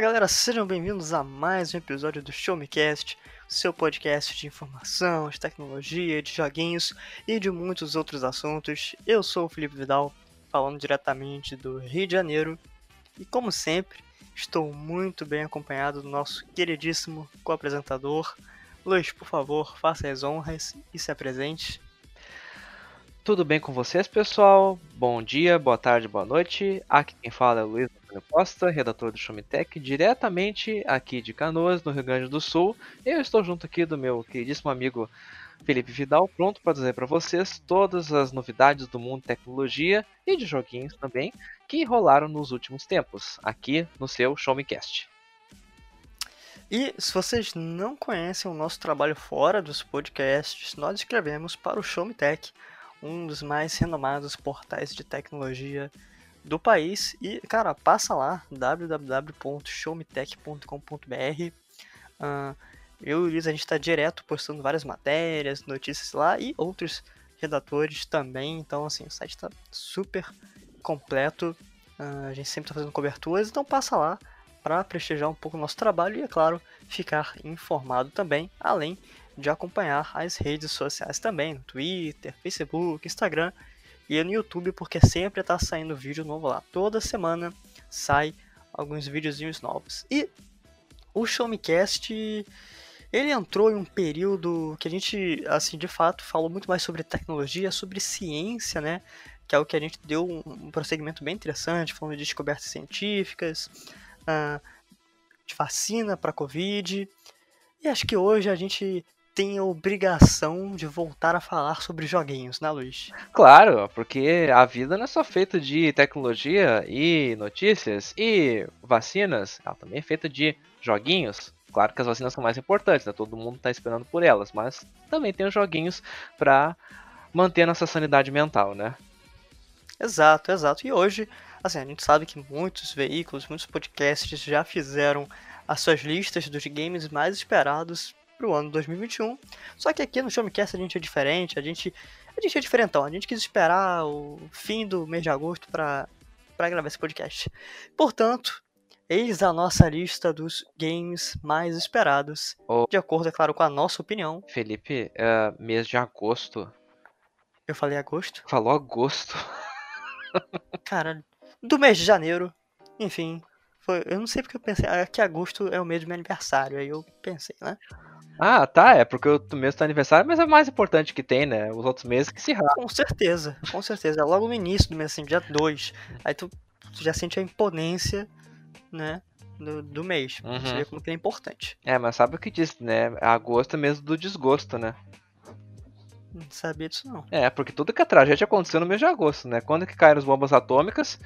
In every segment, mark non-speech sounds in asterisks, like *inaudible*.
Galera, sejam bem-vindos a mais um episódio do Show Me Cast, seu podcast de informação, de tecnologia, de joguinhos e de muitos outros assuntos. Eu sou o Felipe Vidal, falando diretamente do Rio de Janeiro, e como sempre, estou muito bem acompanhado do nosso queridíssimo co-apresentador. Luiz, por favor, faça as honras e se apresente. Tudo bem com vocês, pessoal? Bom dia, boa tarde, boa noite. Aqui quem fala é o Luiz Antônio Costa, redator do Showmetech, diretamente aqui de Canoas, no Rio Grande do Sul. Eu estou junto aqui do meu queridíssimo amigo Felipe Vidal, pronto para dizer para vocês todas as novidades do mundo de tecnologia e de joguinhos também que rolaram nos últimos tempos, aqui no seu Showmecast. E se vocês não conhecem o nosso trabalho fora dos podcasts, nós escrevemos para o Showmetech, um dos mais renomados portais de tecnologia do país. E, cara, passa lá, www.showmetech.com.br. Uh, eu e o Luiz, a gente está direto postando várias matérias, notícias lá e outros redatores também. Então, assim, o site está super completo. Uh, a gente sempre está fazendo coberturas, então passa lá para prestigiar um pouco o nosso trabalho e, é claro, ficar informado também, além de acompanhar as redes sociais também, no Twitter, Facebook, Instagram e no YouTube, porque sempre está saindo vídeo novo lá. Toda semana sai alguns videozinhos novos. E o Showmecast, ele entrou em um período que a gente, assim, de fato, falou muito mais sobre tecnologia, sobre ciência, né? Que é o que a gente deu um prosseguimento bem interessante, falando de descobertas científicas, uh, de vacina para Covid. E acho que hoje a gente tem a obrigação de voltar a falar sobre joguinhos, né, Luiz? Claro, porque a vida não é só feita de tecnologia e notícias e vacinas, ela também é feita de joguinhos. Claro que as vacinas são mais importantes, né? todo mundo está esperando por elas, mas também tem os joguinhos para manter a nossa sanidade mental, né? Exato, exato. E hoje, assim, a gente sabe que muitos veículos, muitos podcasts já fizeram as suas listas dos games mais esperados para o ano 2021. Só que aqui no Showmecast a gente é diferente, a gente, a gente é diferentão. A gente quis esperar o fim do mês de agosto para gravar esse podcast. Portanto, eis a nossa lista dos games mais esperados, oh. de acordo, é claro, com a nossa opinião. Felipe, é mês de agosto. Eu falei agosto? Falou agosto. *laughs* Cara, do mês de janeiro, enfim, foi, eu não sei porque eu pensei ah, que agosto é o mês do meu aniversário, aí eu pensei, né? Ah, tá, é porque o mês do aniversário, mas é o mais importante que tem, né? Os outros meses que se racham. Com certeza, com certeza. É logo no início do mês, assim, dia 2. Aí tu, tu, já sente a imponência, né? Do, do mês. Uhum. Você vê como que é importante. É, mas sabe o que diz, né? Agosto é mesmo do desgosto, né? Não sabia disso não. É, porque tudo que é tragédia aconteceu no mês de agosto, né? Quando que caíram as bombas atômicas?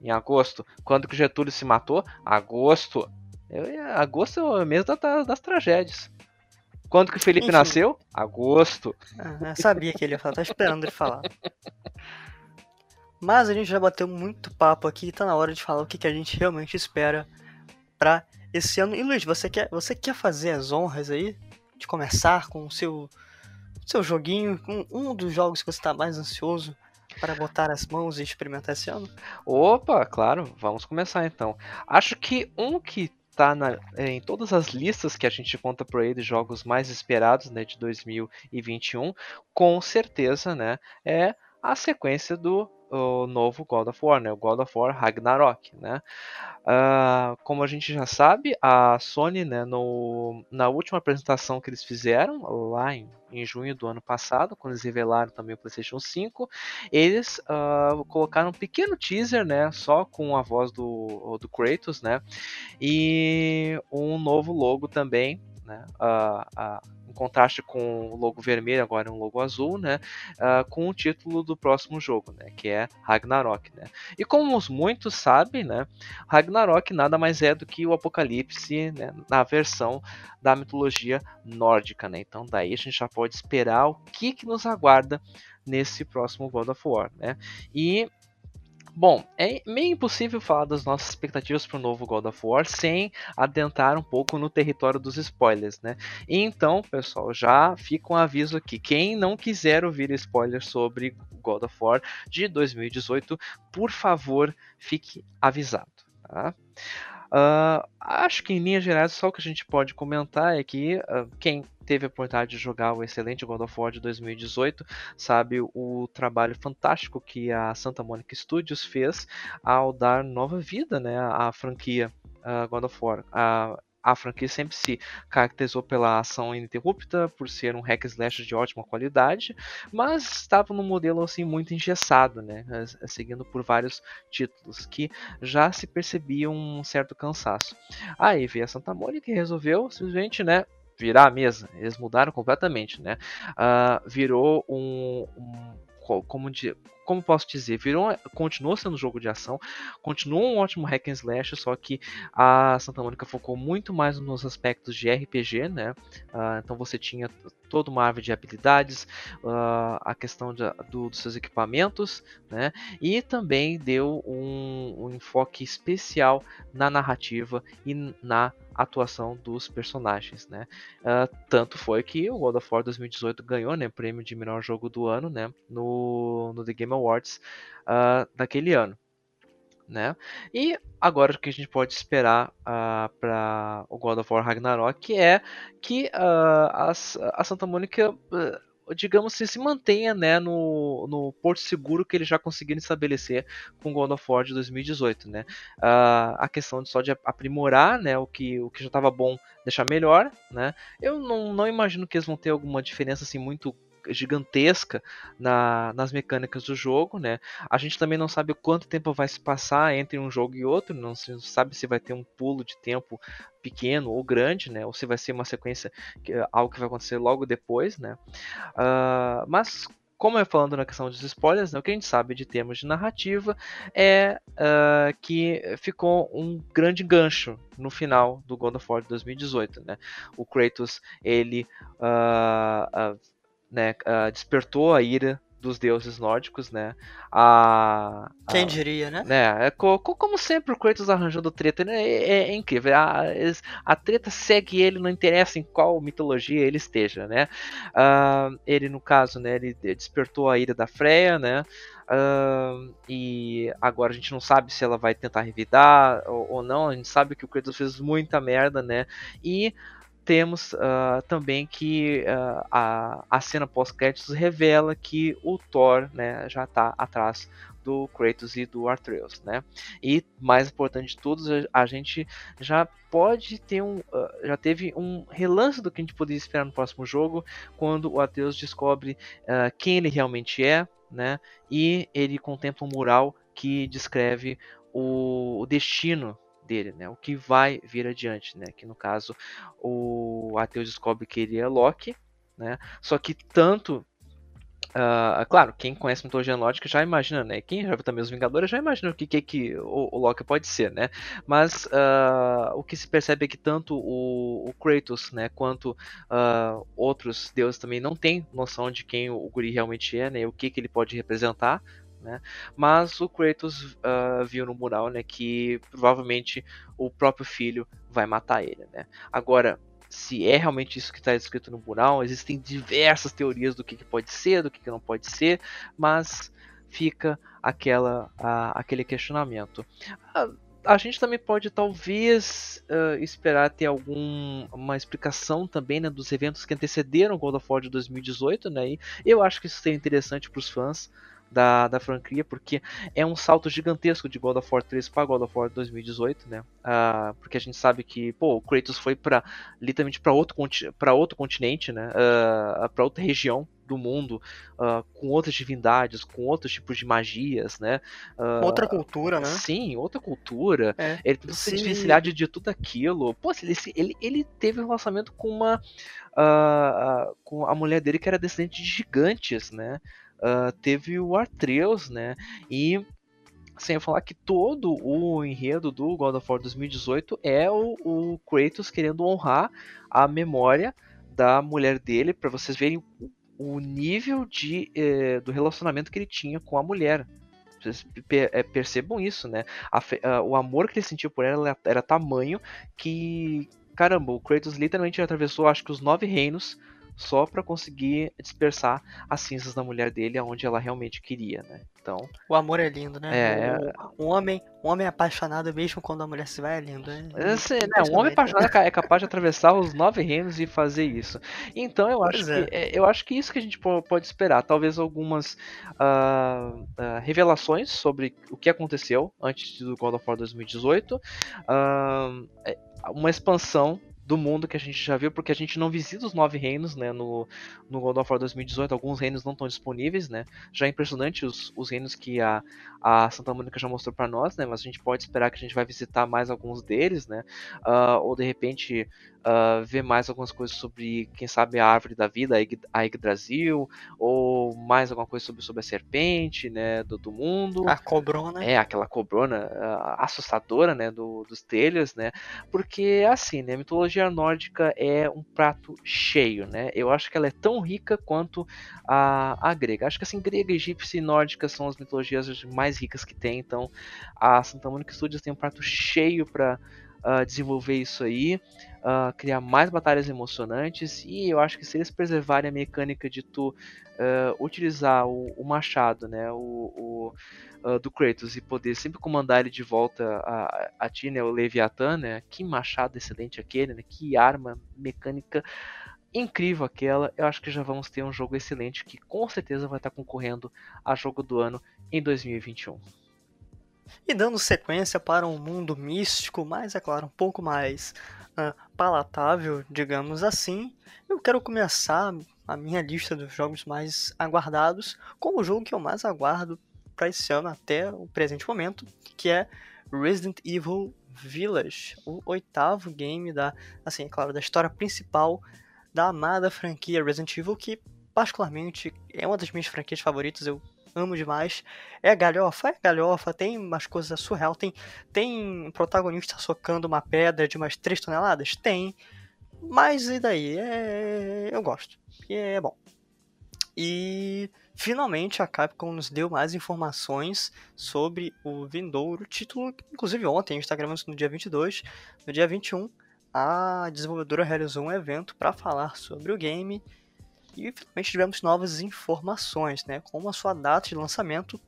Em agosto. Quando que Getúlio se matou? Agosto. Eu, agosto é o mês da, das tragédias. Quando que o Felipe Enfim. nasceu? Agosto. Ah, sabia que ele ia falar, tava esperando ele falar. Mas a gente já bateu muito papo aqui e tá na hora de falar o que, que a gente realmente espera para esse ano. E Luiz, você quer, você quer fazer as honras aí? De começar com o seu, seu joguinho, com um dos jogos que você está mais ansioso para botar as mãos e experimentar esse ano? Opa, claro, vamos começar então. Acho que um que está em todas as listas que a gente conta por aí de jogos mais esperados né, de 2021, com certeza né, é a sequência do o novo God of War, né? o God of War Ragnarok. Né? Uh, como a gente já sabe, a Sony, né, no, na última apresentação que eles fizeram, lá em, em junho do ano passado, quando eles revelaram também o PlayStation 5, eles uh, colocaram um pequeno teaser, né, só com a voz do, do Kratos, né, e um novo logo também, né, uh, em contraste com o logo vermelho, agora é um logo azul, né? Uh, com o título do próximo jogo, né? Que é Ragnarok, né? E como muitos sabem, né? Ragnarok nada mais é do que o Apocalipse, né? Na versão da mitologia nórdica, né? Então daí a gente já pode esperar o que, que nos aguarda nesse próximo God of War, né? E Bom, é meio impossível falar das nossas expectativas para o novo God of War sem adentrar um pouco no território dos spoilers, né? Então, pessoal, já fica um aviso aqui: quem não quiser ouvir spoilers sobre God of War de 2018, por favor, fique avisado. Tá? Uh, acho que em linhas gerais só o que a gente pode comentar é que uh, quem teve a oportunidade de jogar o excelente God of War de 2018 sabe o trabalho fantástico que a Santa Monica Studios fez ao dar nova vida né, à franquia uh, God of War. Uh, a franquia sempre se caracterizou pela ação ininterrupta, por ser um hack slash de ótima qualidade, mas estava num modelo assim muito engessado, né, seguindo por vários títulos que já se percebia um certo cansaço. Aí veio a Santa Mônica e resolveu simplesmente, né, virar a mesa. Eles mudaram completamente, né? Uh, virou um, um como, de, como posso dizer, virou, continuou sendo um jogo de ação, continuou um ótimo hack and slash, só que a Santa Mônica focou muito mais nos aspectos de RPG, né? Uh, então você tinha toda uma árvore de habilidades, uh, a questão de, do, dos seus equipamentos, né? E também deu um, um enfoque especial na narrativa e na atuação dos personagens, né? Uh, tanto foi que o God of War 2018 ganhou, né, prêmio de melhor jogo do ano, né, no, no The Game Awards uh, daquele ano. Né? E agora o que a gente pode esperar uh, para o God of War Ragnarok é que uh, a, a Santa Mônica uh, digamos assim, se mantenha né, no, no porto seguro que eles já conseguiram estabelecer com God of War de 2018. Né? A questão de só de aprimorar né, o, que, o que já estava bom, deixar melhor. Né? Eu não, não imagino que eles vão ter alguma diferença assim, muito gigantesca na, nas mecânicas do jogo, né? A gente também não sabe quanto tempo vai se passar entre um jogo e outro, não se sabe se vai ter um pulo de tempo pequeno ou grande, né? Ou se vai ser uma sequência, algo que vai acontecer logo depois, né? Uh, mas como é falando na questão dos spoilers, né, o que a gente sabe de termos de narrativa é uh, que ficou um grande gancho no final do God of War de 2018. Né? O Kratos ele uh, uh, né, uh, despertou a ira dos deuses nórdicos, né? A, a Quem diria, né? né é, co, como sempre o Kratos arranjando treta, né? É, é, é incrível. A, a, treta segue ele, não interessa em qual mitologia ele esteja, né? Uh, ele, no caso, né? Ele despertou a ira da Freya, né? Uh, e agora a gente não sabe se ela vai tentar revidar ou, ou não. A gente sabe que o Kratos fez muita merda, né? E temos uh, também que uh, a, a cena pós-créditos revela que o Thor né, já está atrás do Kratos e do Atreus, né? E mais importante de todos, a gente já pode ter um, uh, já teve um relance do que a gente poderia esperar no próximo jogo, quando o Atreus descobre quem ele realmente é, né? E ele contempla um mural que descreve o, o destino dele, né? O que vai vir adiante, né? Que no caso o Atreus descobre que ele é Loki, né? Só que tanto Uh, claro, quem conhece mitologia nórdica já imagina, né? Quem já viu também os Vingadores já imagina o que, que, que o, o, Loki pode ser, né? Mas uh, o que se percebe é que tanto o, o Kratos, né, quanto uh, outros deuses também não têm noção de quem o, o Guri realmente é, né? O que, que ele pode representar, né? Mas o Kratos uh, viu no mural né, que provavelmente o próprio filho vai matar ele. Né? Agora, se é realmente isso que está escrito no mural, existem diversas teorias do que, que pode ser, do que, que não pode ser, mas fica aquela, uh, aquele questionamento. Uh, a gente também pode talvez uh, esperar ter alguma explicação também né, dos eventos que antecederam o God of War de 2018, né? E eu acho que isso seria interessante para os fãs da, da franquia, porque é um salto gigantesco de God of War 3 para God of War 2018, né? Uh, porque a gente sabe que, pô, o Kratos foi para literalmente para outro, pra outro continente, né? Uh, ah, para outra região do mundo, uh, com outras divindades, com outros tipos de magias, né? Uh, outra cultura, né? Sim, outra cultura. É, ele tem se desvencilhar de, de tudo aquilo. Pô, ele, ele, ele teve um relacionamento com uma. Uh, com a mulher dele que era descendente de gigantes, né? Uh, teve o Artreus, né? E sem falar que todo o enredo do God of War 2018 é o, o Kratos querendo honrar a memória da mulher dele, para vocês verem o, nível de, eh, do relacionamento que ele tinha com a mulher. Vocês eh, percebam isso, né? A, o amor que ele sentiu por ela era, era tamanho que, caramba, o Kratos literalmente atravessou, acho que os nove reinos só para conseguir dispersar as cinzas da mulher dele aonde ela realmente queria, né? Então, o amor é lindo, né? É, o, um homem, um homem apaixonado mesmo quando a mulher se vai é lindo, né? Assim, né, um homem apaixonado é capaz de atravessar os nove reinos e fazer isso. Então eu acho é. que é, eu acho que isso que a gente pode esperar, talvez algumas uh, uh, revelações sobre o que aconteceu antes do God of War 2018, uh, uma expansão do mundo que a gente já viu, porque a gente não visita os nove reinos, né, no, no God of War 2018, alguns reinos não estão disponíveis, né, já é impressionante os, os reinos que a, a Santa Mônica já mostrou para nós, né, mas a gente pode esperar que a gente vai visitar mais alguns deles, né, uh, ou de repente uh, ver mais algumas coisas sobre, quem sabe, a árvore da vida, a Yggdrasil, ou mais alguma coisa sobre, sobre a serpente, né, do, do mundo. A cobrona. É, aquela cobrona uh, assustadora, né, do, dos telhas, né, porque, assim, né, a mitologia nórdica é um prato cheio, né, eu acho que ela é tão rica quanto a, a grega. Acho que, assim, grega, egípcia e nórdica são as mitologias mais ricas que tem, então a Santa Mônica Studios tem um prato cheio para uh, desenvolver isso aí, uh, criar mais batalhas emocionantes e eu acho que se eles preservarem a mecânica de tu uh, utilizar o, o, machado, né, o, o do Kratos e poder sempre comandar ele de volta a, a ti, né, o Leviathan, né, que machado excelente aquele, né, que arma mecânica incrível aquela. Eu acho que já vamos ter um jogo excelente que com certeza vai estar concorrendo a jogo do ano em 2021. E dando sequência para um mundo místico, mas é claro, um pouco mais uh, palatável, digamos assim, eu quero começar a minha lista dos jogos mais aguardados com o jogo que eu mais aguardo para esse ano até o presente momento, que é Resident Evil Village, o oitavo game da, assim, é claro, da história principal da amada franquia Resident Evil, que particularmente é uma das minhas franquias favoritas. Eu amo demais. É galhofa, é galhofa, tem umas coisas surreal, tem, tem um protagonista socando uma pedra de umas 3 toneladas? Tem. Mas e daí? É, eu gosto. E é bom. E finalmente a Capcom nos deu mais informações sobre o vindouro título. Inclusive ontem, a gente está gravando isso no dia 22. No dia 21, a desenvolvedora realizou um evento para falar sobre o game e finalmente tivemos novas informações, né? Como a sua data de lançamento,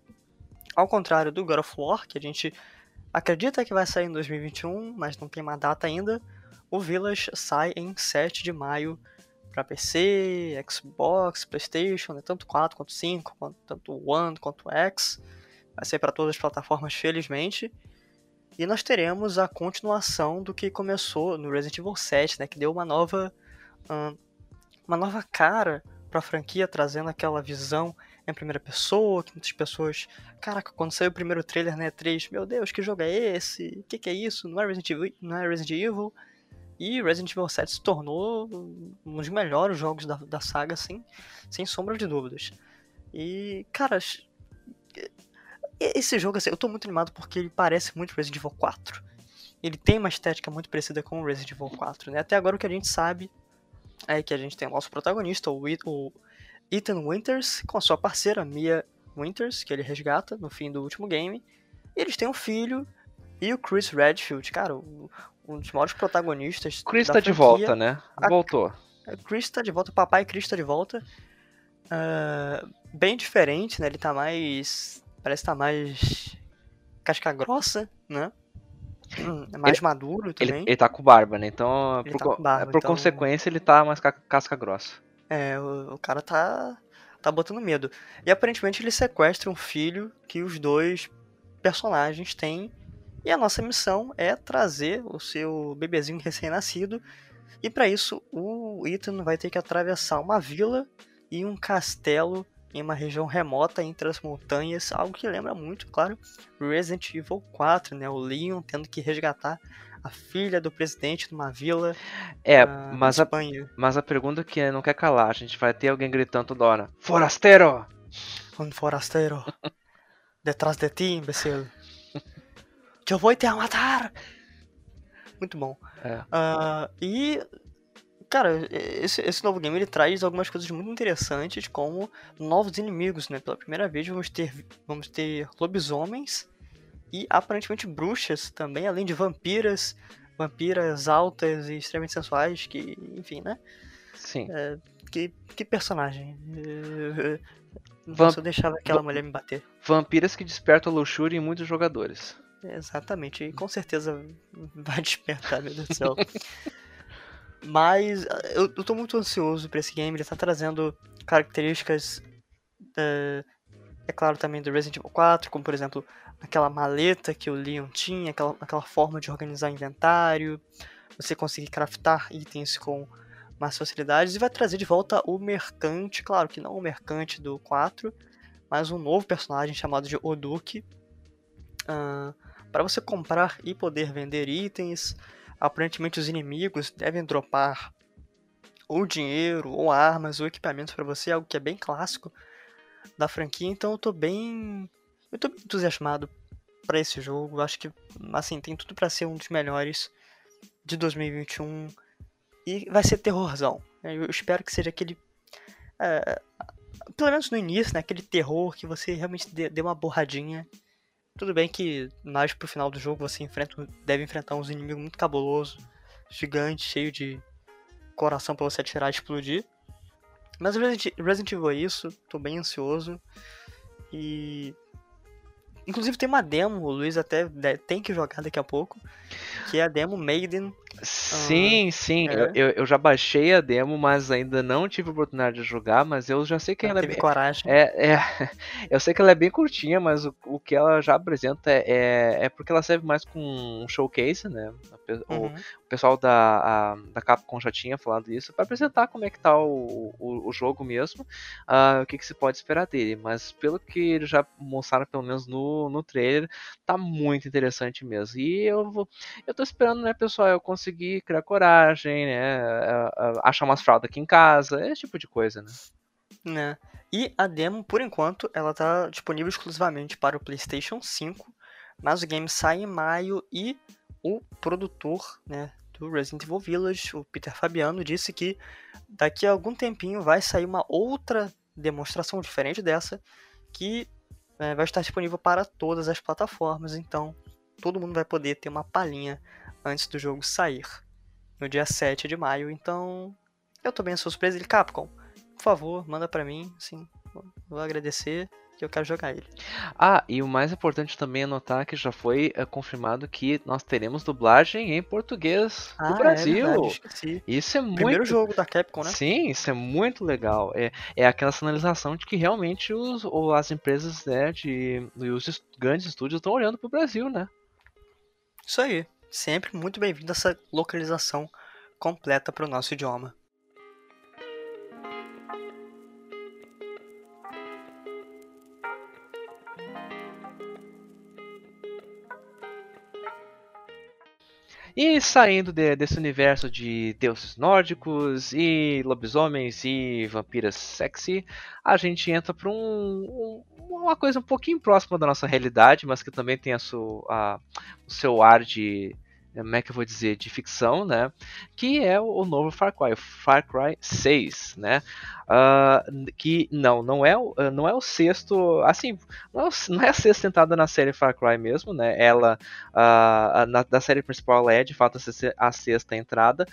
ao contrário do God of War, que a gente acredita que vai sair em 2021, mas não tem uma data ainda, o Village sai em 7 de maio para PC, Xbox, PlayStation, né? tanto 4 quanto 5, quanto, tanto One quanto X. Vai sair para todas as plataformas, felizmente. E nós teremos a continuação do que começou no Resident Evil 7, né? Que deu uma nova uma nova cara para a franquia, trazendo aquela visão em primeira pessoa, que muitas pessoas, caraca, quando saiu o primeiro trailer né, E3, meu Deus, que jogo é esse? O que, que, é isso? Não é Resident Evil? Não é Resident Evil? E Resident Evil 7 se tornou um dos melhores jogos da, da saga, assim, sem sombra de dúvidas. E, cara, esse jogo, assim, eu tô muito animado porque ele parece muito Resident Evil 4. Ele tem uma estética muito parecida com Resident Evil 4, né? Até agora o que a gente sabe é que a gente tem o nosso protagonista, o, o Ethan Winters, com a sua parceira Mia Winters, que ele resgata no fim do último game. E eles têm um filho e o Chris Redfield, cara, um dos maiores protagonistas. Chris tá de volta, né? Voltou. A, Chris tá de volta, o papai Chris tá de volta. Uh, bem diferente, né? Ele tá mais. Parece que tá mais. casca grossa, né? É mais ele, maduro também. Ele, ele tá com barba, né? Então, por, tá barba, por então... consequência, ele tá mais casca grossa. É, o, o, cara tá, tá botando medo. E aparentemente ele sequestra um filho que os dois personagens têm. E a nossa missão é trazer o seu bebezinho recém-nascido. E para isso, o Ethan vai ter que atravessar uma vila e um castelo em uma região remota entre as montanhas, algo que lembra muito, claro, Resident Evil 4, né? O Leon tendo que resgatar a filha do presidente numa vila é, uh, mas a, Espanha. Mas a pergunta que não quer calar, a gente vai ter alguém gritando toda hora, Forasteiro! Um forasteiro! *laughs* Detrás de ti, imbecil! Eu vou te matar! Muito bom. É. Uh, e cara, esse, esse novo game ele traz algumas coisas muito interessantes, como novos inimigos, né? Pela primeira vez vamos ter, vamos ter lobisomens e aparentemente bruxas também, além de vampiras, vampiras altas e extremamente sensuais, que, enfim, né? Sim. É, que, que personagem. Nossa, eu deixava aquela mulher me bater. Vampiras que despertam a luxúria em muitos jogadores. Exatamente, e com certeza vai despertar, meu Deus do céu. *laughs* Mas eu, eu tô muito ansioso pra esse game, ele tá trazendo características, uh, é claro, também do Resident Evil 4, como por exemplo, aquela maleta que o Leon tinha, aquela, aquela forma de organizar inventário, você conseguir craftar itens com mais facilidades, e vai trazer de volta o mercante, claro que não o mercante do 4, mas um novo personagem chamado de Oduki, uh, para você comprar e poder vender itens. Aparentemente os inimigos devem dropar ou dinheiro, ou armas, ou equipamentos para você, algo que é bem clássico da franquia, então eu tô bem eu tô entusiasmado para esse jogo. Acho que assim, tem tudo para ser um dos melhores de 2021 e vai ser terrorzão. Eu espero que seja aquele é, pelo menos no início, né, aquele terror que você realmente dê, dê uma borradinha tudo bem que mais pro final do jogo você enfrenta, deve enfrentar uns inimigos muito cabuloso, gigante, cheio de coração para você atirar e explodir. Mas Resident, Resident Evil é isso, tô bem ansioso. E Inclusive tem uma demo, o Luiz até tem que jogar daqui a pouco, que é a demo Maiden. Sim, uh, sim, é. eu, eu já baixei a demo, mas ainda não tive a oportunidade de jogar, mas eu já sei que ela, ela é bem... coragem. É, é, *laughs* eu sei que ela é bem curtinha, mas o, o que ela já apresenta é, é, é porque ela serve mais com um showcase, né? Uhum. Pessoal da, a, da Capcom já tinha falado isso, para apresentar como é que tá o, o, o jogo mesmo, uh, o que, que se pode esperar dele. Mas pelo que eles já mostraram, pelo menos no, no trailer, tá muito interessante mesmo. E eu vou, eu tô esperando, né, pessoal, eu conseguir criar coragem, né, achar umas fraldas aqui em casa, esse tipo de coisa, né. Né. E a demo, por enquanto, ela tá disponível exclusivamente para o PlayStation 5, mas o game sai em maio e o produtor né, do Resident Evil Village, o Peter Fabiano, disse que daqui a algum tempinho vai sair uma outra demonstração diferente dessa, que né, vai estar disponível para todas as plataformas, então todo mundo vai poder ter uma palhinha antes do jogo sair, no dia 7 de maio, então eu tô bem surpreso, ele, Capcom, por favor, manda pra mim, sim, vou agradecer, que eu quero jogar ele. Ah, e o mais importante também é notar que já foi é, confirmado que nós teremos dublagem em português ah, do Brasil. É verdade, isso é muito. Primeiro jogo da Capcom, né? Sim, isso é muito legal. É, é aquela sinalização de que realmente os, ou as empresas né, de, e os grandes estúdios estão olhando para o Brasil, né? Isso aí. Sempre muito bem-vindo essa localização completa para o nosso idioma. E saindo de, desse universo de deuses nórdicos e lobisomens e vampiras sexy, a gente entra para um, um, uma coisa um pouquinho próxima da nossa realidade, mas que também tem a sua, a, o seu ar de como é que eu vou dizer, de ficção, né? Que é o, novo Far Cry, Far Cry 6, né? Uh, que não, não é, uh, não é o sexto, assim, não é, não é, a sexta tentada na série Far Cry mesmo, né? Ela, uh, na, da série principal, ela é de fato a sexta entrada,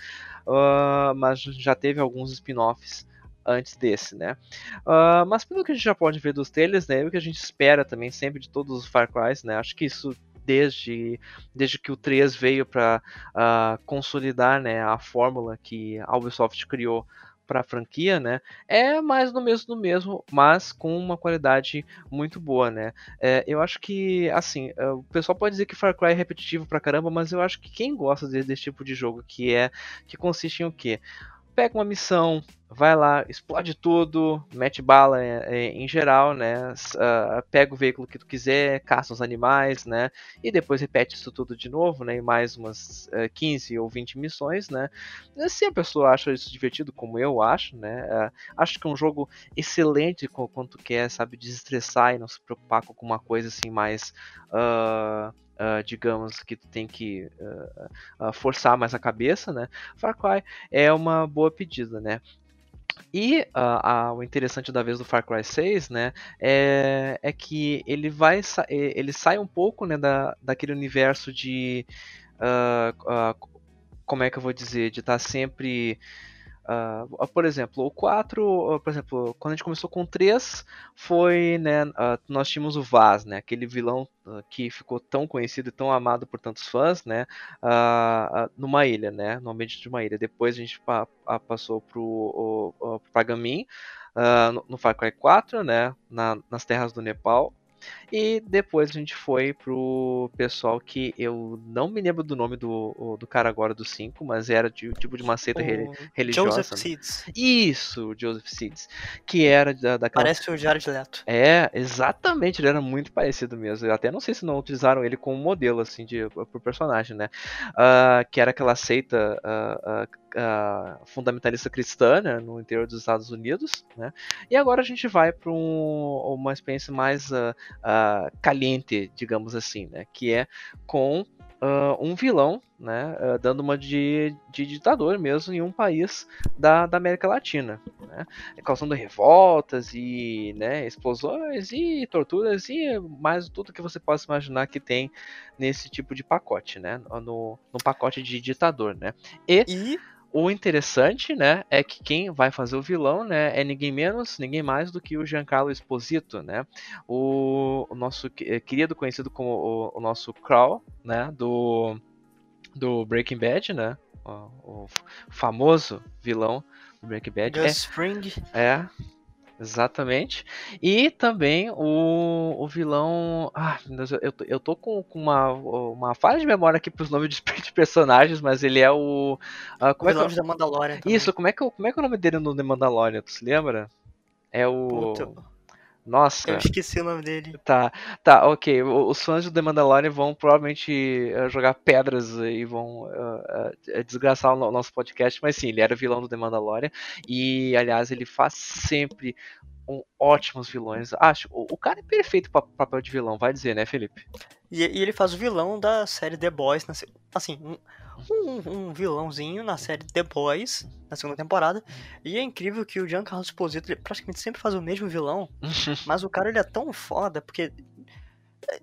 mas já teve alguns spin-offs antes desse, né? Uh, mas pelo que a gente já pode ver dos trailers, né? O que a gente espera também sempre de todos os Far Cry, né? Acho que isso desde, desde que o 3 veio para uh, ah, consolidar né, a fórmula que a Ubisoft criou para a franquia, né? É mais do mesmo do mesmo, mas com uma qualidade muito boa, né? É, eu acho que, assim, é, o pessoal pode dizer que Far Cry é repetitivo pra caramba, mas eu acho que quem gosta desse, desse tipo de jogo, que é que consiste em o quê? Pega uma missão, vai lá, explode tudo, mete bala é, é, em geral, né? Uh, pega o veículo que tu quiser, caça os animais, né? E depois repete isso tudo de novo, né? Em mais umas uh, eh, 15 ou 20 missões, né? Se a pessoa acha isso divertido, como eu acho, né? Uh, acho que é um jogo excelente quando tu quer, sabe, desestressar e não se preocupar com alguma coisa assim mais. Uh, uh, digamos, que tu tem que uh, forçar mais a cabeça, né? Far Cry é uma boa pedida, né? E uh, o interessante da vez do Far Cry 6, né, é, é que ele vai ele sai um pouco, né, da, daquele universo de uh, como é que eu vou dizer, de estar tá sempre Uh, por exemplo, o 4, uh, por exemplo, quando a gente começou com o 3, foi, né, uh, nós tínhamos o Vaz, né, aquele vilão que ficou tão conhecido e tão amado por tantos fãs, né, numa ilha, né, no ambiente de uma ilha. Depois a gente pa passou pro, o, o, pro Pagamin, no, no Far Cry 4, né, na, nas terras do Nepal, e depois a gente foi pro pessoal que eu não me lembro do nome do, do cara agora do 5, mas era de, tipo de uma seita o religiosa. Joseph né? Seeds. Isso, Joseph Seeds. Que era da, daquela. Parece o Jared Leto. É, exatamente, ele era muito parecido mesmo. Eu até não sei se não utilizaram ele como modelo, assim, de, pro personagem, né? Uh, que era aquela seita. Uh, uh, uh, fundamentalista cristã né, no interior dos Estados Unidos, né? E agora a gente vai para um, uma experiência mais uh, uh, caliente, digamos assim, né? Que é com Uh, um vilão, né, uh, dando uma de, de, ditador mesmo em um país da, da América Latina, né, causando revoltas e né, explosões e torturas e mais tudo que você possa imaginar que tem nesse tipo de pacote, né, no, no pacote de ditador, né. E, e o interessante, né, é que quem vai fazer o vilão, né, é ninguém menos, ninguém mais do que o Giancarlo Esposito, né, o, o nosso eh, querido conhecido como o, o, nosso Crow, né, do do Breaking Bad, né, o, o famoso vilão do Breaking Bad. Gus é, Spring. É, Exatamente. E também o, o vilão. Ah, eu, eu tô com, com uma, uma falha de memória aqui pros nomes de, *laughs* de personagens, mas ele é o. Como o é que, da Mandalorian. Também. Isso, como é, que, como é que é o nome dele no The Mandalorian? Tu se lembra? É o. Puta. Nossa. Eu esqueci o nome dele. Tá, tá, ok. Os fãs do The Mandalorian vão provavelmente uh, jogar pedras e vão uh, uh, desgraçar o nosso podcast, mas sim, ele era vilão do The Mandalorian e, aliás, ele faz sempre um, ótimos vilões. Acho, o, o cara é perfeito para papel de vilão, vai dizer, né, Felipe? E, e, ele faz o vilão da série The Boys, assim, um, um, um, vilãozinho na série The Boys, na segunda temporada. E é incrível que o Giancarlo Esposito ele praticamente sempre faz o mesmo vilão, *laughs* mas o cara ele é tão foda, porque.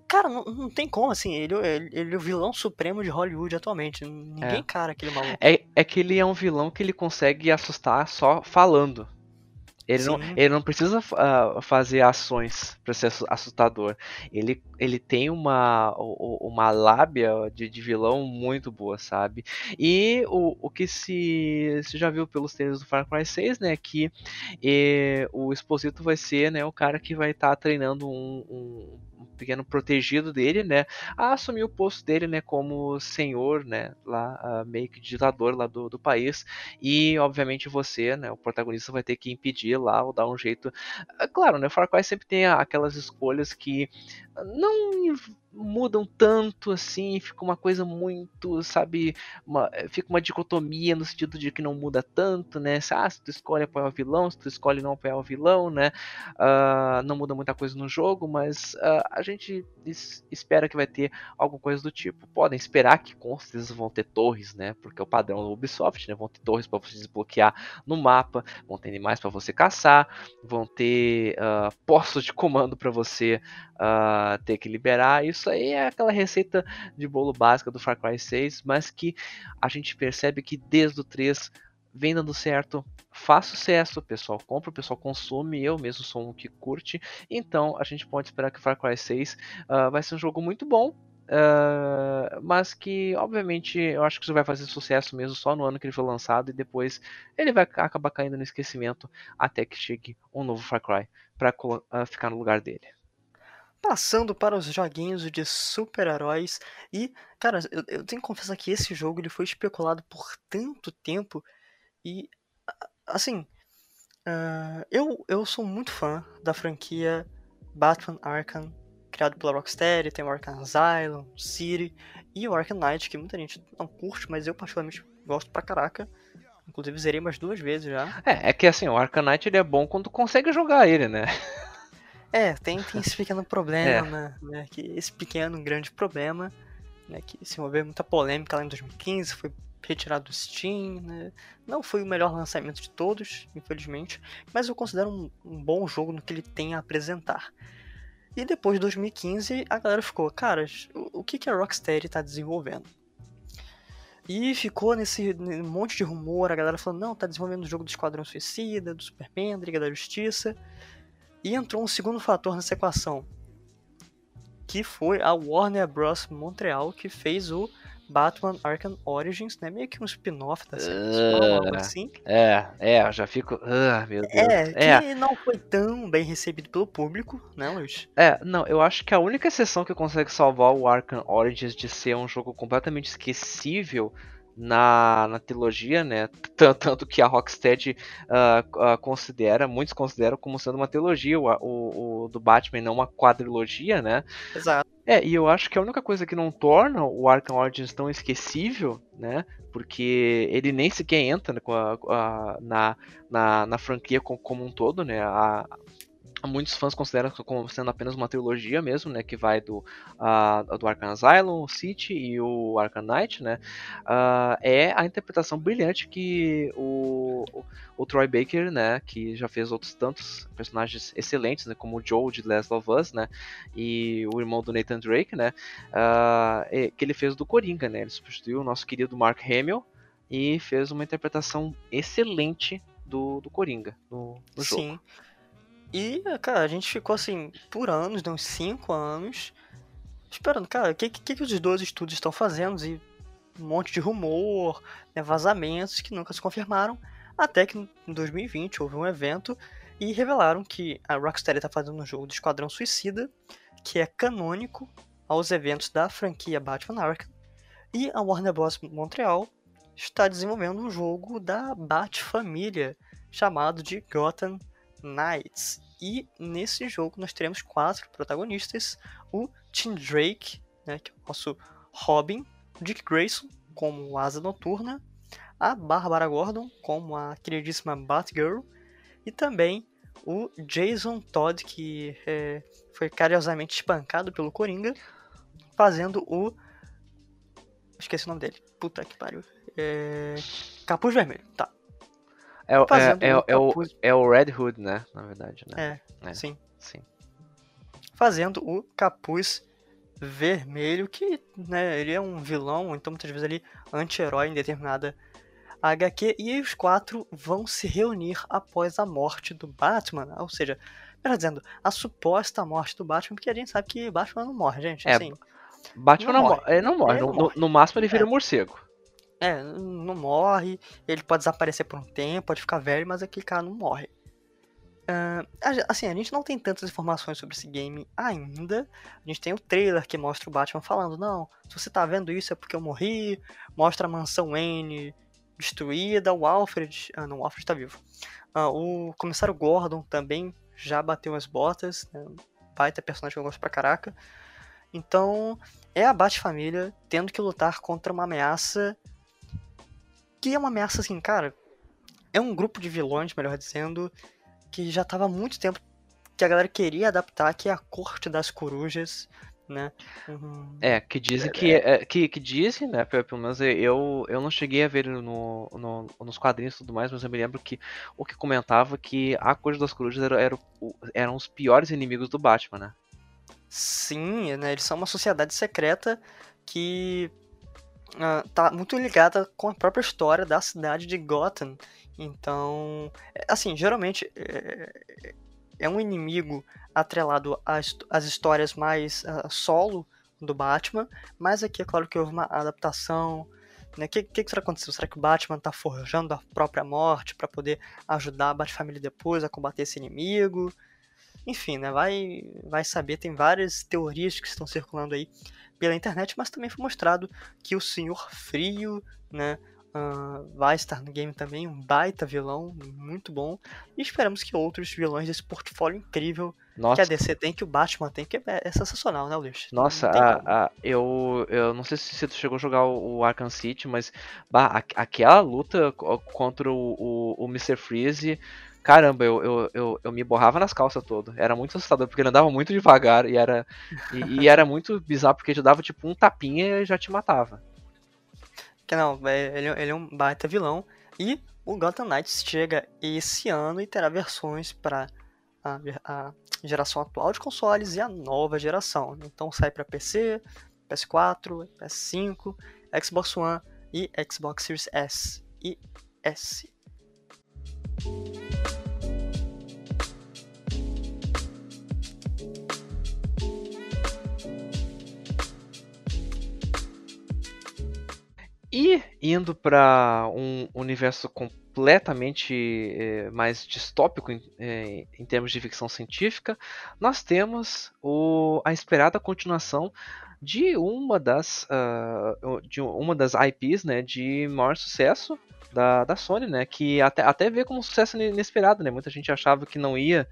Cara, não, não tem como, assim, ele, ele, ele, é o vilão supremo de Hollywood atualmente. Ninguém é. cara aquele maluco. É, é que ele é um vilão que ele consegue assustar só falando. Ele não, ele não precisa uh, fazer ações para ser assustador. Ele, ele tem uma, uma lábia de, de vilão muito boa, sabe? E o, o que se, se já viu pelos trailers do Far Cry 6, né? Que e, o Exposito vai ser né, o cara que vai estar tá treinando um, um pequeno protegido dele, né, a assumir o posto dele, né, como senhor, né, lá, uh, meio que ditador lá do, do país, e obviamente você, né, o protagonista vai ter que impedir lá ou dar um jeito, uh, claro, né, Far Cry sempre tem aquelas escolhas que não mudam tanto assim, fica uma coisa muito, sabe, uma, fica uma dicotomia no sentido de que não muda tanto, né? Se, ah, se tu escolhe apoiar o vilão, se tu escolhe não apoiar o vilão, né? Uh, não muda muita coisa no jogo, mas uh, a gente es espera que vai ter alguma coisa do tipo. Podem esperar que com certeza vão ter torres, né? Porque é o padrão do Ubisoft, né? Vão ter torres para você desbloquear no mapa, vão ter animais para você caçar, vão ter uh, postos de comando para você ter que liberar. Isso aí é aquela receita de bolo básica do Far Cry 6, mas que a gente percebe que desde o 3 vem dando certo, faz sucesso, o pessoal compra, o pessoal consome, eu mesmo sou um que curte, então a gente pode esperar que o Far Cry 6 uh, ah, vai ser um jogo muito bom, Uh, mas que obviamente eu acho que isso vai fazer sucesso mesmo só no ano que ele foi lançado e depois ele vai acabar caindo no esquecimento até que chegue um novo Far Cry para uh, ficar no lugar dele passando para os joguinhos de super-heróis. E, cara, eu, eu, tenho que confessar que esse jogo ele foi especulado por tanto tempo. E, assim, uh, eu, eu sou muito fã da franquia Batman Arkham, criado pela Rocksteady. Tem o Arkham Asylum, City e o Arkham Knight, que muita gente não curte, mas eu particularmente gosto pra caraca. Inclusive, zerei mais duas vezes já. É, é que assim, o Arkham Knight ele é bom quando consegue jogar ele, né? *laughs* É, tem, tem esse pequeno problema, é. né? Que esse pequeno, grande problema, né? Que se envolveu muita polêmica lá em 2015, foi retirado do Steam, né? Não foi o melhor lançamento de todos, infelizmente, mas eu considero um, um bom jogo no que ele tem a apresentar. E depois de 2015, a galera ficou, cara, o, o que, que a Rocksteady está desenvolvendo? E ficou nesse monte de rumor, a galera falando, não, tá desenvolvendo o jogo do Esquadrão Suicida, do Superman, da Liga da Justiça. E entrou um segundo fator nessa equação, que foi a Warner Bros. Montreal, que fez o Batman Arkham Origins, né? Meio que um spin-off da série, uh, assim. É, é, já fico. Uh, meu Deus. É, que é. não foi tão bem recebido pelo público, né, Luiz? É, não, eu acho que a única exceção que consegue salvar o Arkham Origins de ser um jogo completamente esquecível na, na trilogia, né? *laughs* Tanto que a Rocksteady uh, uh, considera, muitos consideram como sendo uma trilogia, o, o, o, do Batman, não uma quadrilogia, né? Exato. É, e eu acho que a única coisa que não torna o Arkham Origins tão esquecível, né? Porque ele nem sequer entra na, na, na franquia como, como um todo, né? A, muitos fãs consideram como sendo apenas uma trilogia mesmo, né, que vai do, uh, do Arkham Asylum, City e o Arkham Knight, né, uh, é a interpretação brilhante que o, o, o, Troy Baker, né, que já fez outros tantos personagens excelentes, né, como o Joe de Last of Us, né, e o irmão do Nathan Drake, né, uh, que ele fez do Coringa, né, ele substituiu o nosso querido Mark Hamill e fez uma interpretação excelente do, do Coringa no, no jogo. E, cara, a gente ficou assim, por anos, né, uns 5 anos, esperando, cara, o que, que, que os dois estudos estão fazendo? E um monte de rumor, né, vazamentos que nunca se confirmaram, até que em 2020 houve um evento e revelaram que a Rocksteady está fazendo um jogo do Esquadrão Suicida, que é canônico aos eventos da franquia Batman Arkham, e a Warner Bros. Montreal está desenvolvendo um jogo da Bat-família, chamado de Gotham Knights. E nesse jogo nós teremos quatro protagonistas: o Tim Drake, né, que é o nosso Robin, o Dick Grayson como Asa Noturna, a Bárbara Gordon como a queridíssima Batgirl e também o Jason Todd, que é, foi carinhosamente espancado pelo Coringa, fazendo o. Esqueci o nome dele. Puta que pariu. É... Capuz Vermelho, tá. É, é, é, é, o, é o Red Hood, né? Na verdade, né? É, é, sim. Sim. Fazendo o capuz vermelho, que né, ele é um vilão, então muitas vezes ele anti-herói em determinada HQ, e os quatro vão se reunir após a morte do Batman, ou seja, melhor dizendo, a suposta morte do Batman, porque a gente sabe que Batman não morre, gente, é, assim, Batman não, não morre. Ele não morre, ele no, morre. No, máximo ele vira é. morcego. É, não morre, ele pode desaparecer por um tempo, pode ficar velho, mas aquele cara não morre. Uh, assim, a gente não tem tantas informações sobre esse game ainda. A gente tem o trailer que mostra o Batman falando: Não, se você tá vendo isso é porque eu morri. Mostra a mansão Wayne destruída. O Alfred. Ah, não, o Alfred tá vivo. Uh, o comissário Gordon também já bateu as botas. Né? Baita personagem que eu gosto pra caraca. Então, é a Bat-família tendo que lutar contra uma ameaça que é uma ameaça assim, cara. É um grupo de vilões, melhor dizendo, que já tava há muito tempo que a galera queria adaptar, que é a Corte das Corujas, né? Uhum. É, que dizem que, é, que, que dizem, né? Pelo menos eu, eu não cheguei a ver no, no, nos quadrinhos e tudo mais, mas eu me lembro que o que comentava que a Corte das Corujas era, era, eram os piores inimigos do Batman, né? Sim, né? Eles são uma sociedade secreta que uh, tá muito ligada com a própria história da cidade de Gotham. Então, é, assim, geralmente é, é um inimigo atrelado às, às histórias mais uh, solo do Batman, mas aqui é claro que houve uma adaptação. O né? que, que, que será aconteceu? Será que o Batman está forjando a própria morte para poder ajudar a Batfamília depois a combater esse inimigo? Enfim, né? Vai, vai saber, tem várias teorias que estão circulando aí pela internet, mas também foi mostrado que o Senhor Frio, né, uh, vai estar no game também, um baita vilão, muito bom. E esperamos que outros vilões desse portfólio incrível Nossa. que a DC tem, que o Batman tem, que é, é sensacional, né, Luiz? Nossa, a, a, eu, eu não sei se tu chegou a jogar o, Arkham City, mas bah, aquela luta contra o, o, o Mr. Freeze caramba, eu, eu, eu, eu, me borrava nas calças todo. Era muito assustador, porque ele andava muito devagar e era, e, e era *laughs* muito bizarro, porque ele dava tipo um tapinha e já te matava. Que não, é, ele, ele é um baita vilão. E o Gotham Knights chega esse ano e terá versões para a, a, geração atual de consoles e a nova geração. Então sai para PC, PS4, PS5, Xbox One e Xbox Series S e S. E indo para um universo completamente é, mais distópico em, é, em, termos de ficção científica, nós temos o, a esperada continuação de uma das, uh, de uma das IPs né, de maior sucesso da, da Sony, né, que até, até vê como um sucesso inesperado. Né, muita gente achava que não ia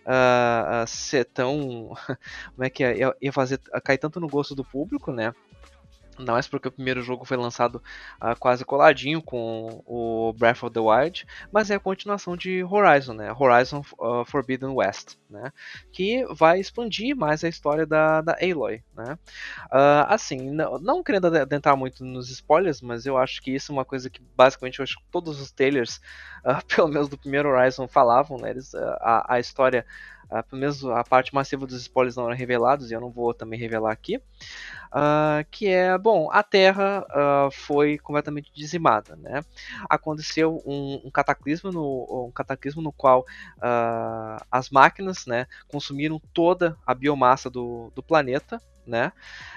uh, ser tão. *laughs* como é que ia, ia fazer cair tanto no gosto do público, né? Não é porque o primeiro jogo foi lançado uh, quase coladinho com o Breath of the Wild, mas é a continuação de Horizon, né? Horizon uh, Forbidden West, né? Que vai expandir mais a história da, da Aloy, né? Uh, assim, não, não, querendo adentrar muito nos spoilers, mas eu acho que isso é uma coisa que basicamente eu acho que todos os trailers, *laughs* pelo menos do primeiro Horizon, falavam, né? Eles, a, a história Pelo menos a parte massiva dos spoilers não eram revelados, e eu não vou também revelar aqui. Uh, que é, bom, a Terra uh, foi completamente dizimada, né? Aconteceu um, um cataclismo no um cataclismo no qual as máquinas, né, consumiram toda a biomassa do, do planeta, né?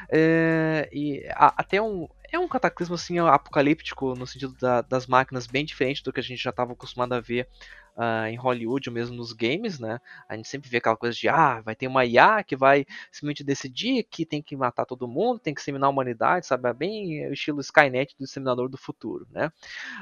É, e a, até um é um cataclismo assim apocalíptico no sentido da, das máquinas bem diferente do que a gente já estava acostumado a ver uh, em Hollywood ou mesmo nos games, né? A gente sempre vê aquela coisa de ah, vai ter uma IA que vai simplesmente decidir que tem que matar todo mundo, tem que exterminar a humanidade, sabe? É bem o estilo Skynet do Exterminador do Futuro, né?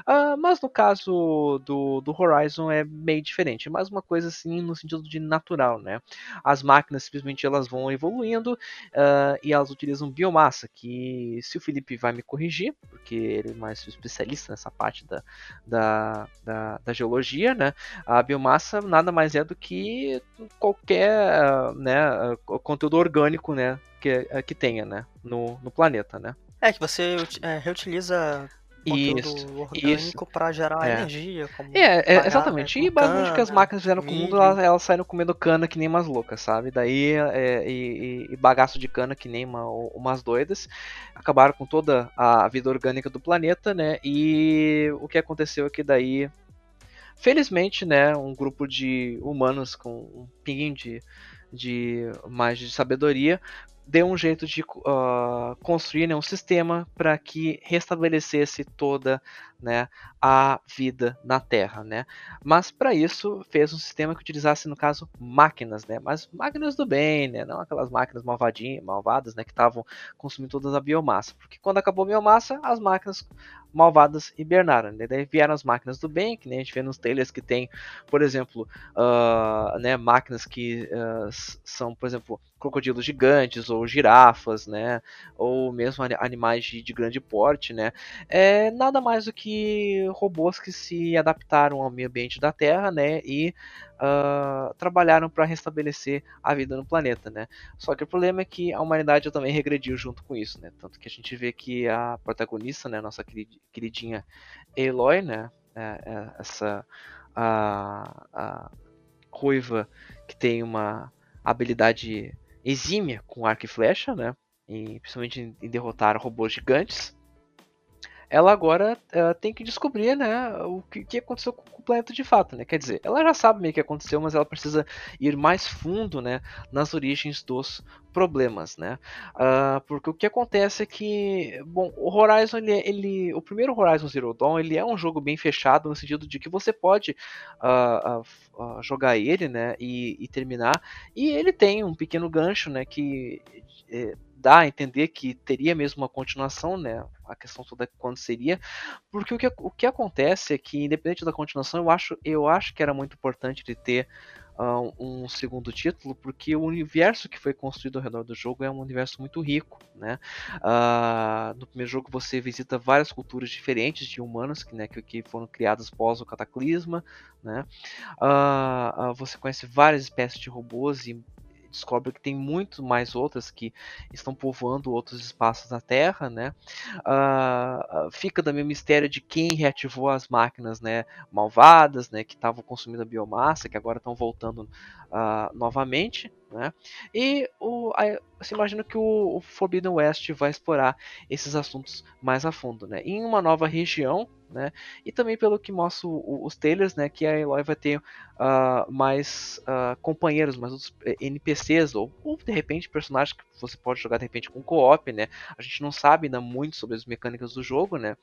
Uh, mas no caso do, do Horizon é meio diferente, é mais uma coisa assim no sentido de natural, né? As máquinas simplesmente elas vão evoluindo uh, e elas utilizam biomassa, que se o Felipe vai me corrigir, porque ele é mais especialista nessa parte da, da, da, da geologia, né? A biomassa nada mais é do que qualquer né, conteúdo orgânico né, que, que tenha né, no, no planeta. Né? É que você é, reutiliza conteúdo orgânico para gerar é. energia. é, é exatamente. E basicamente o que as máquinas fizeram com o mundo, elas, elas, saíram comendo cana que nem umas loucas, sabe? Daí, é, e, e, bagaço de cana que nem uma, umas doidas. Acabaram com toda a vida orgânica do planeta, né? E o que aconteceu é que daí Felizmente, né, um grupo de humanos com um pinguinho de, de mais de sabedoria deu um jeito de uh, construir né, um sistema para que restabelecesse toda né, a vida na Terra, né? Mas para isso fez um sistema que utilizasse no caso máquinas, né? Mas máquinas do bem, né? Não aquelas máquinas malvadinhas, malvadas, né? Que estavam consumindo toda a biomassa, porque quando acabou a biomassa, as máquinas malvadas hibernaram, né? Daí vieram as máquinas do bem, que nem a gente vê nos trailers que tem, por exemplo, uh, né? Máquinas que uh, são, por exemplo, crocodilos gigantes ou girafas, né? Ou mesmo animais de, de grande porte, né? É nada mais do que robôs que se adaptaram ao meio ambiente da Terra, né, e uh, trabalharam para restabelecer a vida no planeta, né. Só que o problema é que a humanidade também regrediu junto com isso, né, tanto que a gente vê que a protagonista, né, nossa queridinha Eloy, né, é, é essa a, a ruiva que tem uma habilidade exímia com arco e flecha, né, e principalmente em derrotar robôs gigantes ela agora ela tem que descobrir, né, o que, que, aconteceu com o planeta de fato, né? Quer dizer, ela já sabe meio que aconteceu, mas ela precisa ir mais fundo, né, nas origens dos problemas, né? Uh, porque o que acontece é que, bom, o Horizon, ele, ele, o primeiro Horizon Zero Dawn, ele é um jogo bem fechado no sentido de que você pode uh, uh, jogar ele, né, e, e, terminar, e ele tem um pequeno gancho, né, que eh, dá a entender que teria mesmo uma continuação, né? A questão toda é quando seria, porque o que, o que acontece é que, independente da continuação, eu acho, eu acho que era muito importante de ter uh, um segundo título, porque o universo que foi construído ao redor do jogo é um universo muito rico, né? Uh, no primeiro jogo você visita várias culturas diferentes de humanos que, né, que, que foram criadas pós o cataclisma, né? Uh, você conhece várias espécies de robôs e descobre que tem muito mais outras que estão povoando outros espaços da Terra, né? Uh, fica também o mistério de quem reativou as máquinas, né, malvadas, né, que estavam consumindo a biomassa, que agora estão voltando uh, novamente, Né? E o, a, você imagina que o, o, Forbidden West vai explorar esses assuntos mais a fundo, né? Em uma nova região, né? E também pelo que mostra os trailers, né? Que a Eloy vai ter uh, mais uh, companheiros, mais outros eh, NPCs ou, ou, de repente personagens que você pode jogar de repente com co-op, né? A gente não sabe ainda muito sobre as mecânicas do jogo, né?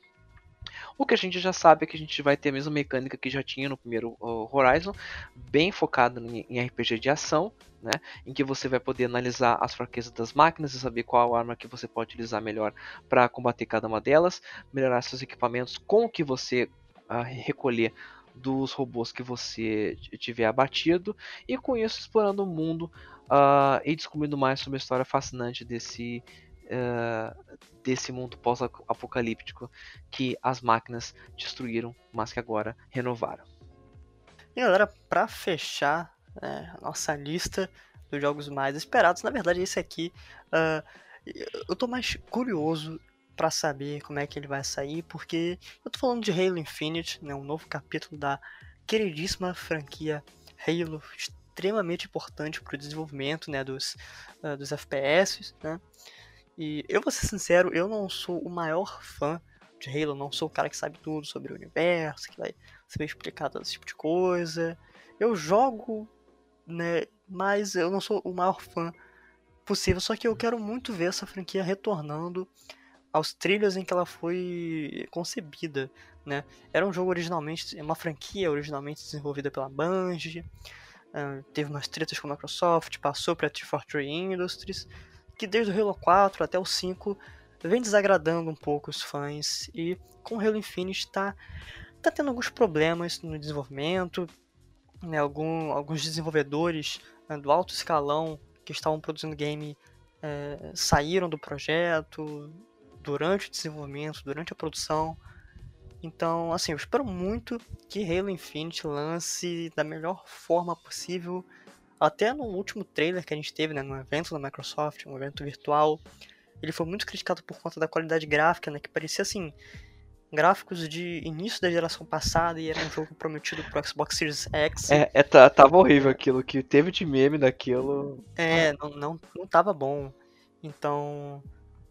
O que a gente já sabe é que a gente vai ter a mesma mecânica que já tinha no primeiro Horizon, bem focado em RPG de ação, né, em que você vai poder analisar as fraquezas das máquinas e saber qual arma que você pode utilizar melhor para combater cada uma delas, melhorar seus equipamentos com o que você uh, recolher dos robôs que você tiver abatido e com isso explorando o mundo uh, e descobrindo mais sobre a história fascinante desse uh, desse mundo pós-apocalíptico que as máquinas destruíram, mas que agora renovaram. E galera, para fechar né, nossa lista dos jogos mais esperados, na verdade esse aqui uh, eu tô mais curioso para saber como é que ele vai sair, porque eu tô falando de Halo Infinite, né, um novo capítulo da queridíssima franquia Halo, extremamente importante para o desenvolvimento né, dos, uh, dos FPS, né? E eu vou ser sincero, eu não sou o maior fã de Halo, não sou o cara que sabe tudo sobre o universo, que vai saber explicar todo esse tipo de coisa. Eu jogo, né, mas eu não sou o maior fã possível, só que eu quero muito ver essa franquia retornando aos trilhos em que ela foi concebida, né? Era um jogo originalmente, uma franquia originalmente desenvolvida pela Bungie, teve umas tretas com a Microsoft, passou para 343 Industries, que desde o Halo 4 até o 5 vem desagradando um pouco os fãs e com o Halo Infinite está tá tendo alguns problemas no desenvolvimento, né, algum, alguns desenvolvedores né, do alto escalão que estavam produzindo game é, saíram do projeto durante o desenvolvimento, durante a produção. Então, assim, eu espero muito que Halo Infinite lance da melhor forma possível até no último trailer que a gente teve, né, no evento da Microsoft, um evento virtual, ele foi muito criticado por conta da qualidade gráfica, né, que parecia assim, gráficos de início da geração passada e era um jogo prometido pro Xbox Series X. É, é tá, tava horrível aquilo, que teve de meme daquilo. É, não, não, não tava bom. Então,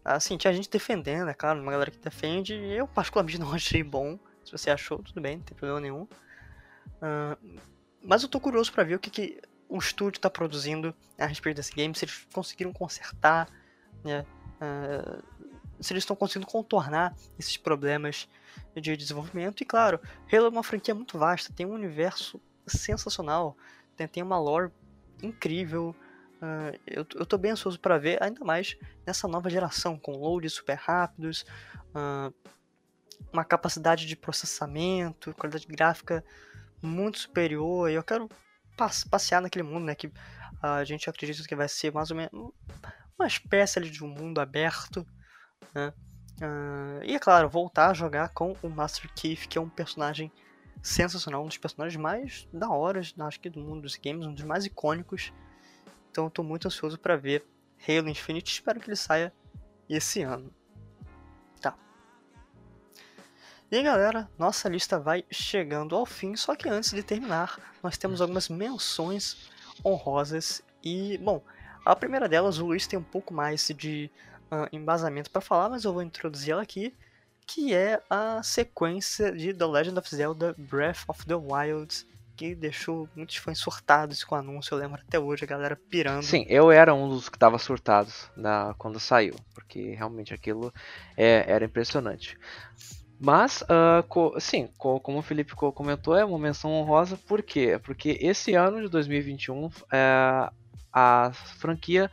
assim, tinha gente defendendo, é claro, uma galera que defende, eu particularmente *laughs* não achei bom. Se você achou, tudo bem, não tem problema nenhum. Uh, mas eu tô curioso para ver o que, que o estúdio está produzindo a respeito desse game, se eles conseguiram consertar, né, uh, se eles estão conseguindo contornar esses problemas de desenvolvimento. E claro, Halo é uma franquia muito vasta, tem um universo sensacional, tem, tem uma lore incrível. Uh, eu, eu tô bem ansioso para ver, ainda mais nessa nova geração, com loads super rápidos, uh, uma capacidade de processamento, qualidade gráfica muito superior. Eu quero passear naquele mundo, né? Que a gente acredita que vai ser mais ou menos uma espécie ali de um mundo aberto, né? Uh, e é claro, voltar a jogar com o Master Chief, que é um personagem sensacional, um dos personagens mais da hora, acho que do mundo dos games, um dos mais icônicos. Então tô muito ansioso para ver Halo Infinite, espero que ele saia esse ano. E galera, nossa lista vai chegando ao fim, só que antes de terminar, nós temos algumas menções honrosas. E, bom, a primeira delas, o Luiz tem um pouco mais de uh, embasamento para falar, mas eu vou introduzir ela aqui, que é a sequência de The Legend of Zelda Breath of the Wild, que deixou muitos fãs surtados com o anúncio, eu lembro até hoje, a galera pirando. Sim, eu era um dos que estava surtados na, quando saiu, porque realmente aquilo é, era impressionante. Mas, uh, co sim, co como o Felipe comentou, é uma menção honrosa, por quê? Porque esse ano de 2021 é, a franquia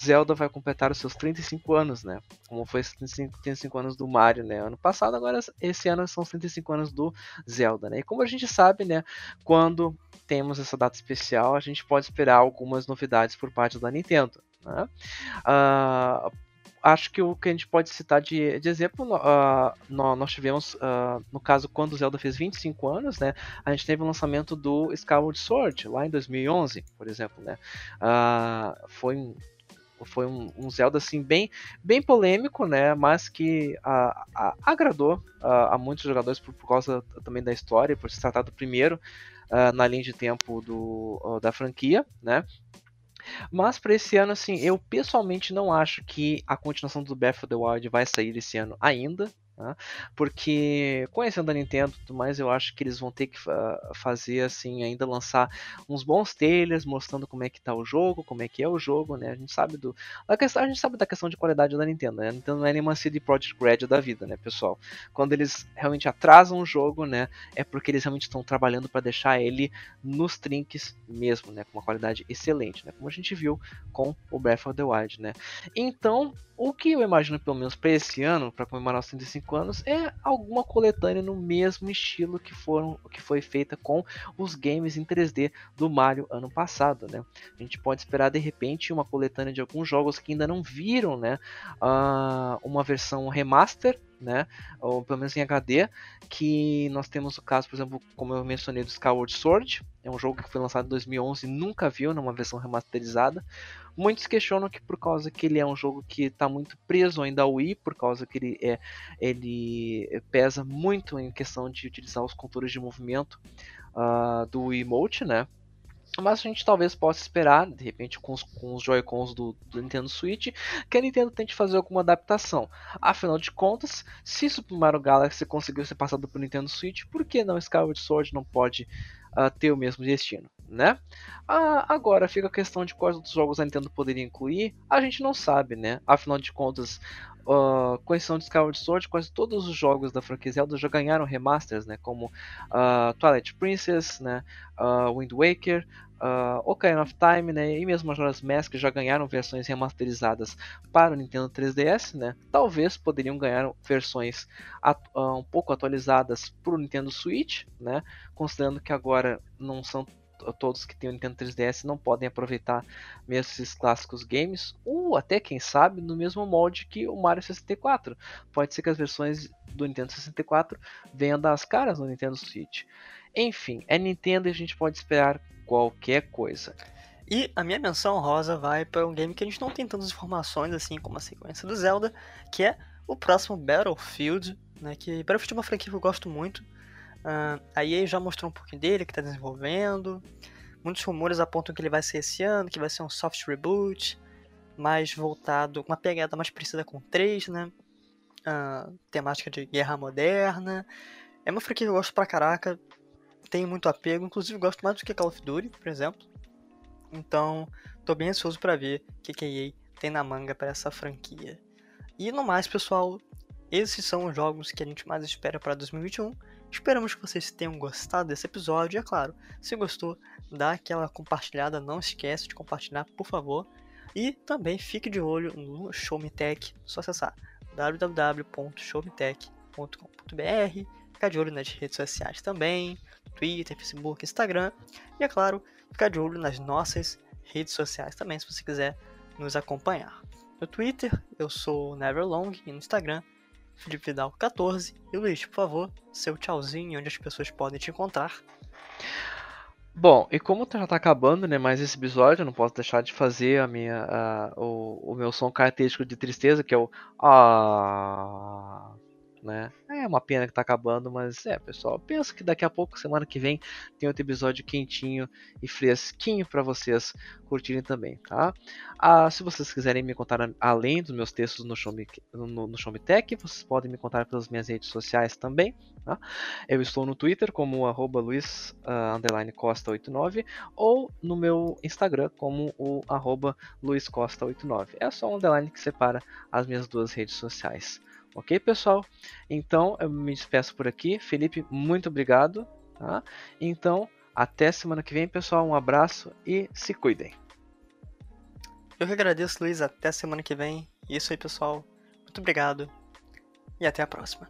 Zelda vai completar os seus 35 anos, né? Como foi os 35, 35 anos do Mario, né? Ano passado, agora esse ano são os 35 anos do Zelda, né? E como a gente sabe, né? Quando temos essa data especial, a gente pode esperar algumas novidades por parte da Nintendo. Né? Uh, acho que o que a gente pode citar de, de exemplo, uh, nós tivemos, uh, no caso, quando Zelda fez 25 anos, né, a gente teve o lançamento do Skyward Sword, lá em 2011, por exemplo, né, uh, foi um, foi um, um, Zelda assim bem, bem polêmico, né? Mas que agradou a muitos jogadores por, por, causa também da história, por se tratar do primeiro na linha de tempo do, da franquia, né? Mas para esse ano, assim, eu pessoalmente não acho que a continuação do Breath of the Wild vai sair esse ano ainda. Tá? Porque conhecendo a Nintendo tudo mais, eu acho que eles vão ter que fazer assim, ainda lançar uns bons trailers mostrando como é que tá o jogo, como é que é o jogo, né? A gente sabe do a, questão, a gente sabe da questão de qualidade da Nintendo, né? A Nintendo não é nenhuma CD Projekt Red da vida, né, pessoal? Quando eles realmente atrasam o jogo, né, é porque eles realmente estão trabalhando para deixar ele nos trinques mesmo, né, com uma qualidade excelente, né? Como a gente viu com o Breath of the Wild, né? Então, o que eu imagino pelo menos para esse ano, para comemorar os 35 anos é alguma coletânea no mesmo estilo que foram que foi feita com os games em 3D do Mario ano passado, né? A gente pode esperar de repente uma coletânea de alguns jogos que ainda não viram, né? Uh, uma versão remaster né? Ou pelo menos em HD, que nós temos o caso, por exemplo, como eu mencionei do Skyward Sword, é um jogo que foi lançado em 2011 e nunca viu numa versão remasterizada. Muitos questionam que por causa que ele é um jogo que está muito preso ainda ao Wii, por causa que ele, é, ele pesa muito em questão de utilizar os controles de movimento uh, do emote, né? Mas a gente talvez possa esperar, de repente, com os, com os Joy-Cons do, do, Nintendo Switch, que a Nintendo tente fazer alguma adaptação. Afinal de contas, se Super Mario Galaxy conseguiu ser passado para o Nintendo Switch, por que não Skyward Sword não pode uh, ter o mesmo destino? Né? Uh, agora fica a questão de quais outros jogos a Nintendo poderia incluir, a gente não sabe, né? Afinal de contas, uh, com exceção de Skyward Sword, quase todos os jogos da franquia Zelda já ganharam remasters, né? Como uh, Twilight Princess, né? Uh, Wind Waker, uh, Ocarina of Time, né? E mesmo Majora's Mask já ganharam versões remasterizadas para o Nintendo 3DS, né? Talvez poderiam ganhar versões um pouco atualizadas para o Nintendo Switch, né? Considerando que agora não são todos que têm o Nintendo 3DS não podem aproveitar mesmo esses clássicos games, ou até quem sabe no mesmo molde que o Mario 64. Pode ser que as versões do Nintendo 64 venham das caras no Nintendo Switch. Enfim, é Nintendo e a gente pode esperar qualquer coisa. E a minha menção rosa vai para um game que a gente não tem tantas informações assim como a sequência do Zelda, que é o próximo Battlefield, né? Que Battlefield é uma franquia que eu gosto muito. Uh, a EA já mostrou um pouquinho dele, que está desenvolvendo. Muitos rumores apontam que ele vai ser esse ano, que vai ser um soft reboot, mais voltado, uma pegada mais parecida com 3, né? Uh, temática de guerra moderna. É uma franquia que eu gosto pra caraca, tenho muito apego, inclusive gosto mais do que Call of Duty, por exemplo. Então, tô bem ansioso para ver o que a EA tem na manga para essa franquia. E no mais, pessoal, esses são os jogos que a gente mais espera para 2021. Esperamos que vocês tenham gostado desse episódio. E é claro, se gostou, dá aquela compartilhada. Não esquece de compartilhar, por favor. E também fique de olho no Show Me Tech. Só acessar www.showmetech.com.br. Ficar de olho nas redes sociais também. Twitter, Facebook, Instagram. E é claro, ficar de olho nas nossas redes sociais também, se você quiser nos acompanhar. No Twitter, eu sou Neverlong e no Instagram Felipe Vidal 14. E Luiz, por favor, seu tchauzinho, onde as pessoas podem te encontrar. Bom, e como já tá acabando, né, mais esse episódio, eu não posso deixar de fazer a minha, o, o meu som característico de tristeza, que é o ah, né? É uma pena que tá acabando, mas é, pessoal, penso que daqui a pouco, semana que vem, tem outro episódio quentinho e fresquinho para vocês curtirem também, tá? Ah, se vocês quiserem me contar além dos meus textos no Show Me, no, no Show Tech, vocês podem me contar pelas minhas redes sociais também, tá? Eu estou no Twitter como arroba luiz, uh, costa89 ou no meu Instagram como o arroba luizcosta89. É só um underline que separa as minhas duas redes sociais. Ok, pessoal? Então, eu me despeço por aqui. Felipe, muito obrigado. Tá? Então, até semana que vem, pessoal. Um abraço e se cuidem. Eu que agradeço, Luiz. Até semana que vem. Isso aí, pessoal. Muito obrigado. E até a próxima.